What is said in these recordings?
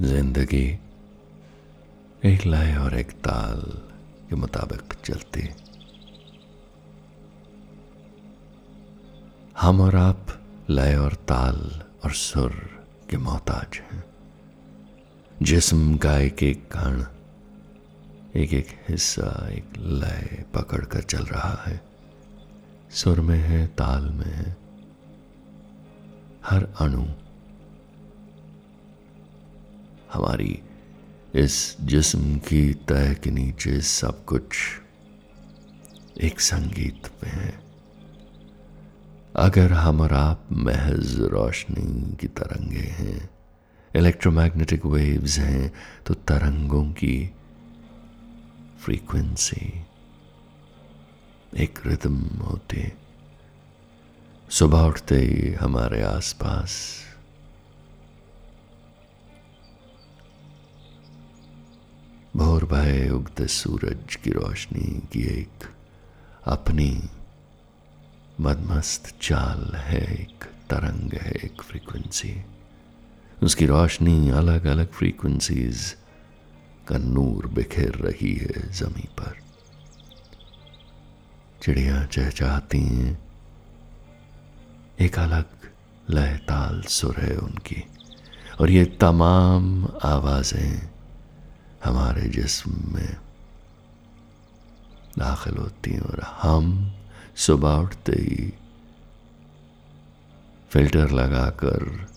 ज़िंदगी, एक लय और एक ताल के मुताबिक चलती हम और आप लय और ताल और सुर के मोहताज हैं। जिस्म का एक एक कण, एक एक हिस्सा, एक लय पकड़ कर चल रहा है। सुर में है, ताल में है। हर अणु हमारी इस जिस्म की तय के नीचे सब कुछ एक संगीत में है। अगर हम और आप महज रोशनी की तरंगे हैं इलेक्ट्रोमैग्नेटिक वेव्स हैं तो तरंगों की फ्रीक्वेंसी एक रिदम होती सुबह उठते ही हमारे आसपास भोर भय उगते सूरज की रोशनी की एक अपनी मदमस्त चाल है, एक तरंग है, एक फ्रीक्वेंसी उसकी रोशनी अलग अलग फ्रीक्वेंसीज का नूर बिखेर रही है जमी पर। चिड़िया चहचहाती हैं। एक अलग लय ताल सुर है उनकी। और ये तमाम आवाज़ें हमारे जिस्म में दाखिल होती हैं और हम सुबह उठते ही फ़िल्टर लगाकर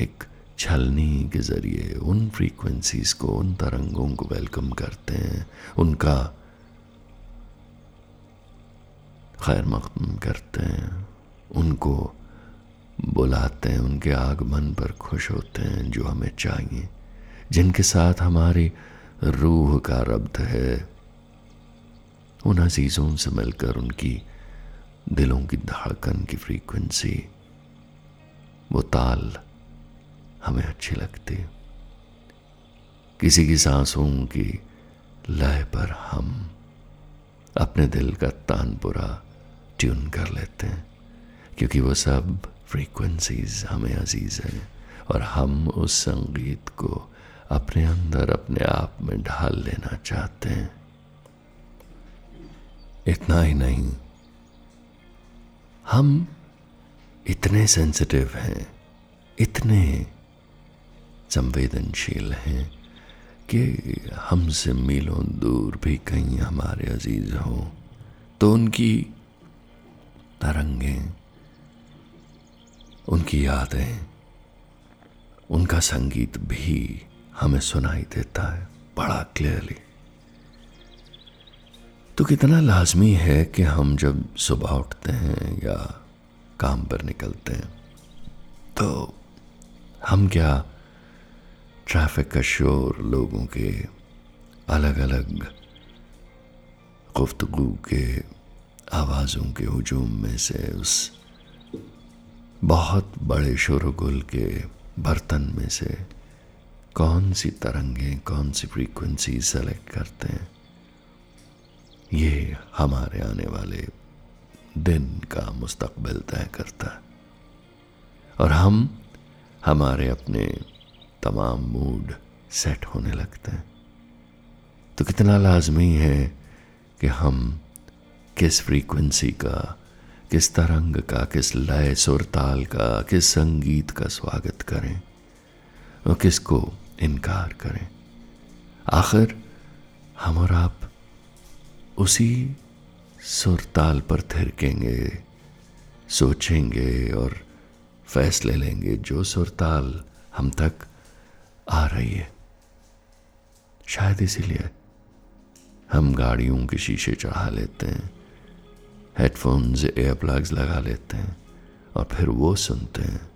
एक छलनी के ज़रिए उन फ्रीक्वेंसीज को, उन तरंगों को वेलकम करते हैं, उनका खैर मकदम करते हैं, उनको बुलाते हैं, उनके आगमन पर खुश होते हैं जो हमें चाहिए। जिनके साथ हमारी रूह का रब्त है। उन अजीज़ों से मिलकर उनकी दिलों की धड़कन की फ्रीक्वेंसी वो ताल हमें अच्छी लगती। किसी की सांसों की लय पर हम अपने दिल का तानपुरा ट्यून कर लेते हैं, क्योंकि वो सब फ्रीक्वेंसीज हमें अज़ीज़ हैं और हम उस संगीत को अपने अंदर अपने आप में ढाल लेना चाहते हैं। इतना ही नहीं, हम इतने सेंसिटिव हैं, इतने संवेदनशील हैं कि हमसे मीलों दूर भी कहीं हमारे अज़ीज़ हो तो उनकी तरंगें, उनकी यादें, उनका संगीत भी हमें सुनाई देता है बड़ा क्लियरली तो कितना लाजमी है कि हम जब सुबह उठते हैं या काम पर निकलते हैं तो हम क्या ट्रैफ़िक का शोर लोगों के अलग अलग गुफ्तगु के आवाज़ों के हजूम में से उस बहुत बड़े शोरगुल के बर्तन में से कौन सी तरंगे कौन सी फ्रीक्वेंसी सेलेक्ट करते हैं? ये हमारे आने वाले दिन का मुस्तकबिल तय करता है। और हम, हमारे अपने तमाम मूड सेट होने लगते हैं। तो कितना लाजमी है कि हम किस फ्रीक्वेंसी का, किस तरंग का, किस लय सुरताल का, किस संगीत का स्वागत करें और किसको इनकार करें। आखिर हम और आप उसी सुरताल पर थिरकेंगे, सोचेंगे और फैसले लेंगे जो सुरताल हम तक आ रही है। शायद इसीलिए हम गाड़ियों के शीशे चढ़ा लेते हैं हेडफोन्स एयर प्लग्स लगा लेते हैं और फिर वो सुनते हैं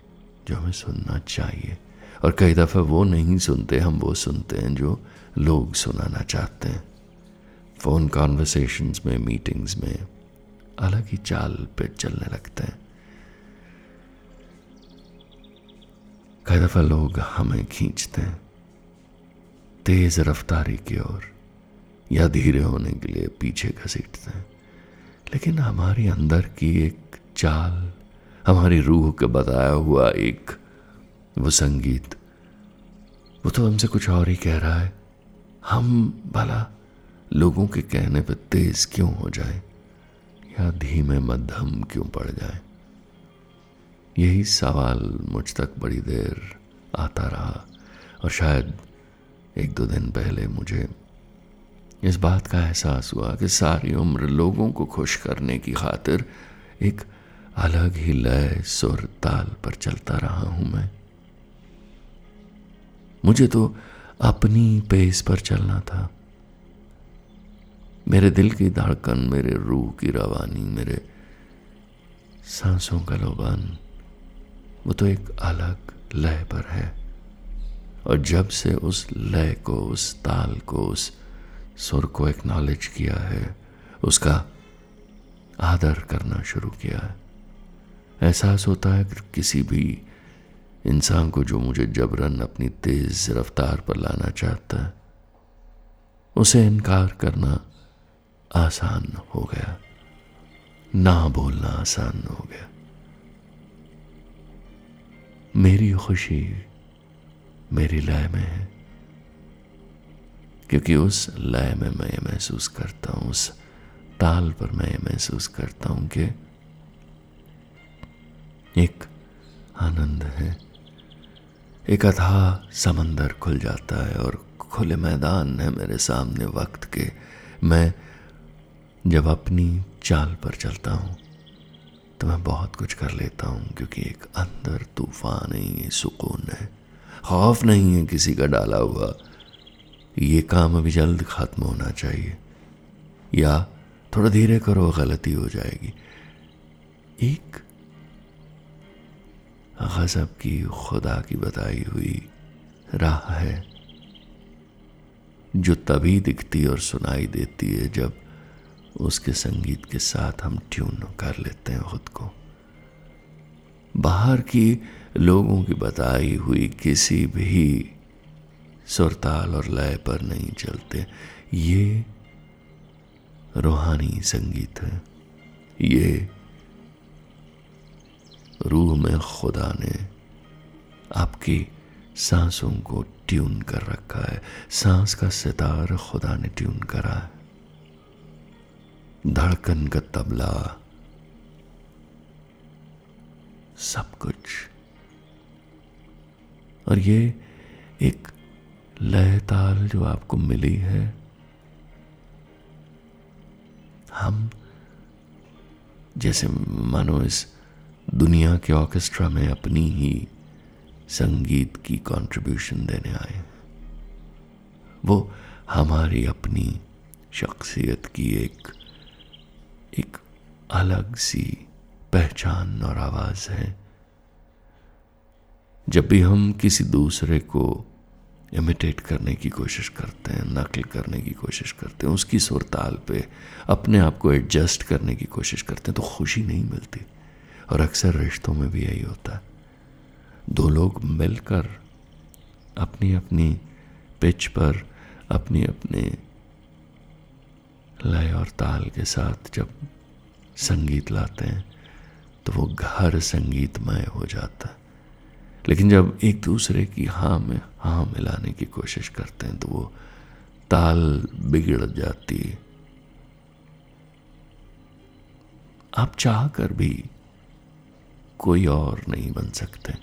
जो हमें सुनना चाहिए। और कई दफ़ा वो नहीं सुनते, हम वो सुनते हैं जो लोग सुनाना चाहते हैं। फ़ोन कॉन्वर्सेशंस में मीटिंग्स में अलग ही चाल पे चलने लगते हैं। कई दफ़ा लोग हमें खींचते हैं, तेज रफ्तारी की ओर या धीरे होने के लिए पीछे घसीटते हैं। लेकिन हमारी अंदर की एक चाल, हमारी रूह का बताया हुआ एक वो संगीत। वो तो हमसे कुछ और ही कह रहा है। हम भला लोगों के कहने पर तेज क्यों हो जाए? या धीमे मध्यम क्यों पड़ जाए? यही सवाल मुझ तक बड़ी देर आता रहा। और शायद एक दो दिन पहले मुझे इस बात का एहसास हुआ कि सारी उम्र लोगों को खुश करने की खातिर एक अलग ही लय सुर ताल पर चलता रहा हूँ मैं। मुझे तो अपनी पेस पर चलना था। मेरे दिल की धड़कन, मेरे रूह की रवानी, मेरे सांसों का लोबान, वो तो एक अलग लय पर है। और जब से उस लय को, उस ताल को, उस सुर को एक्नॉलेज किया है, उसका आदर करना शुरू किया है। एहसास होता है कि किसी भी इंसान को जो मुझे जबरन अपनी तेज रफ्तार पर लाना चाहता है, उसे इनकार करना आसान हो गया। ना बोलना आसान हो गया। मेरी खुशी मेरी लय में है, क्योंकि उस लय में मैं ये महसूस करता हूँ, उस ताल पर मैं ये महसूस करता हूँ कि एक आनंद है। एक अथा समंदर खुल जाता है और खुले मैदान है मेरे सामने वक्त के। मैं जब अपनी चाल पर चलता हूँ तो मैं बहुत कुछ कर लेता हूँ, क्योंकि एक अंदर तूफ़ान नहीं है, सुकून है। खौफ नहीं है किसी का डाला हुआ। ये काम अभी जल्द खत्म होना चाहिए। या थोड़ा धीरे करो, गलती हो जाएगी। एक गजब की खुदा की बताई हुई राह है, जो तभी दिखती और सुनाई देती है जब उसके संगीत के साथ हम ट्यून कर लेते हैं खुद को। बाहर की लोगों की बताई हुई किसी भी सुरताल और लय पर नहीं चलते। ये रूहानी संगीत है। ये रूह में खुदा ने आपकी सांसों को ट्यून कर रखा है। सांस का सितार खुदा ने ट्यून करा है। धड़कन का तबला, सब कुछ। और ये एक लय ताल जो आपको मिली है, हम जैसे मानो इस दुनिया के ऑर्केस्ट्रा में अपनी ही संगीत की कंट्रीब्यूशन देने आए। वो हमारी अपनी शख्सियत की एक एक अलग सी पहचान और आवाज़ है। जब भी हम किसी दूसरे को इमिटेट करने की कोशिश करते हैं, नकल करने की कोशिश करते हैं, उसकी सुरताल पे अपने आप को एडजस्ट करने की कोशिश करते हैं तो खुशी नहीं मिलती। और अक्सर रिश्तों में भी यही होता है। दो लोग मिलकर अपनी अपनी पिच पर अपनी अपने लय और ताल के साथ जब संगीत लाते हैं तो वो घर संगीतमय हो जाता है। लेकिन जब एक दूसरे की हाँ में हाँ मिलाने की कोशिश करते हैं तो वो ताल बिगड़ जाती है। आप चाह कर भी कोई और नहीं बन सकते।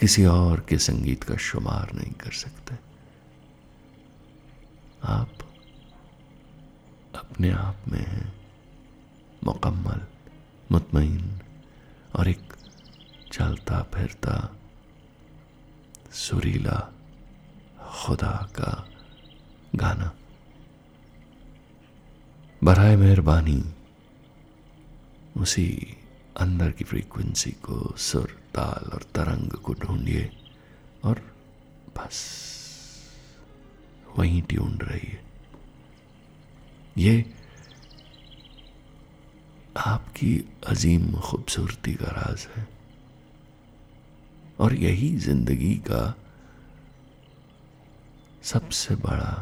किसी और के संगीत का शुमार नहीं कर सकते। आप अपने आप में हैं, मुकम्मल मुतमिन और एक चलता फिरता, सुरीला खुदा का गाना। बरए मेहरबानी उसी अंदर की फ्रीक्वेंसी को सुर, ताल और तरंग को ढूंढिए और बस वहीं ट्यून रहिए। ये आपकी अजीम खूबसूरती का राज है और यही ज़िंदगी का सबसे बड़ा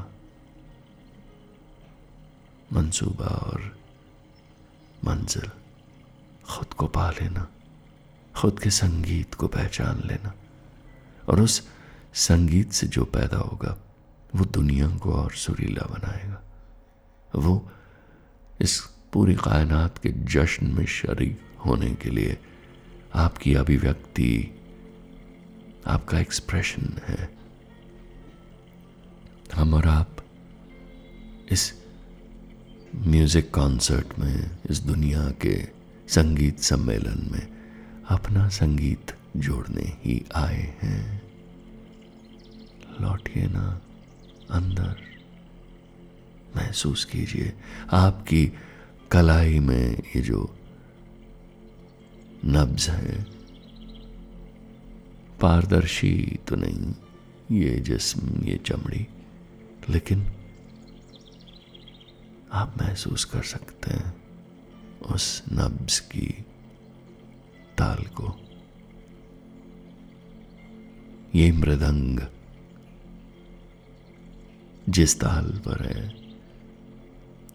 मंसूबा और मंजिल। खुद को पा लेना, खुद के संगीत को पहचान लेना। और उस संगीत से जो पैदा होगा, वो दुनिया को और सुरीला बनाएगा। वो इस पूरी कायनात के जश्न में शरीक होने के लिए आपकी अभिव्यक्ति, आपका एक्सप्रेशन है। हम और आप इस म्यूज़िक कॉन्सर्ट में, इस दुनिया के संगीत सम्मेलन में अपना संगीत जोड़ने ही आए हैं। लौटिए ना अंदर। महसूस कीजिए, आपकी कलाई में ये जो नब्ज है, पारदर्शी तो नहीं, ये जिस्म, ये चमड़ी, लेकिन आप महसूस कर सकते हैं। उस नब्ज की ताल को। ये मृदंग जिस ताल पर है,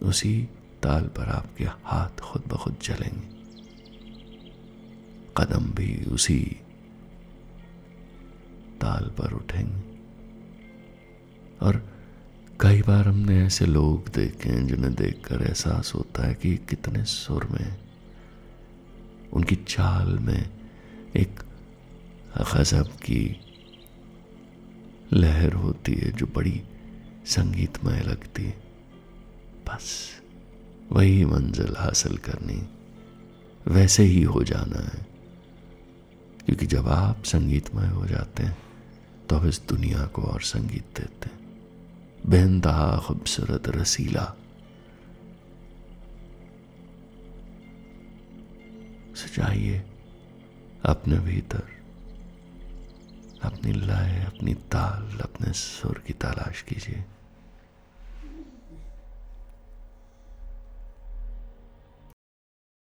उसी ताल पर आपके हाथ खुद ब खुद चलेंगे। कदम भी उसी ताल पर उठेंगे। और कई बार हमने ऐसे लोग देखे हैं जिन्हें देखकर एहसास होता है कि कितने सुर में, उनकी चाल में एक गजब की लहर होती है जो बड़ी संगीतमय लगती है। बस वही मंजिल हासिल करनी, वैसे ही हो जाना है। क्योंकि जब आप संगीतमय हो जाते हैं तो इस दुनिया को और संगीत देते हैं। बेनतहा खूबसूरत रसीला सजाइए अपने भीतर अपनी लय अपनी ताल अपने सुर की तलाश कीजिए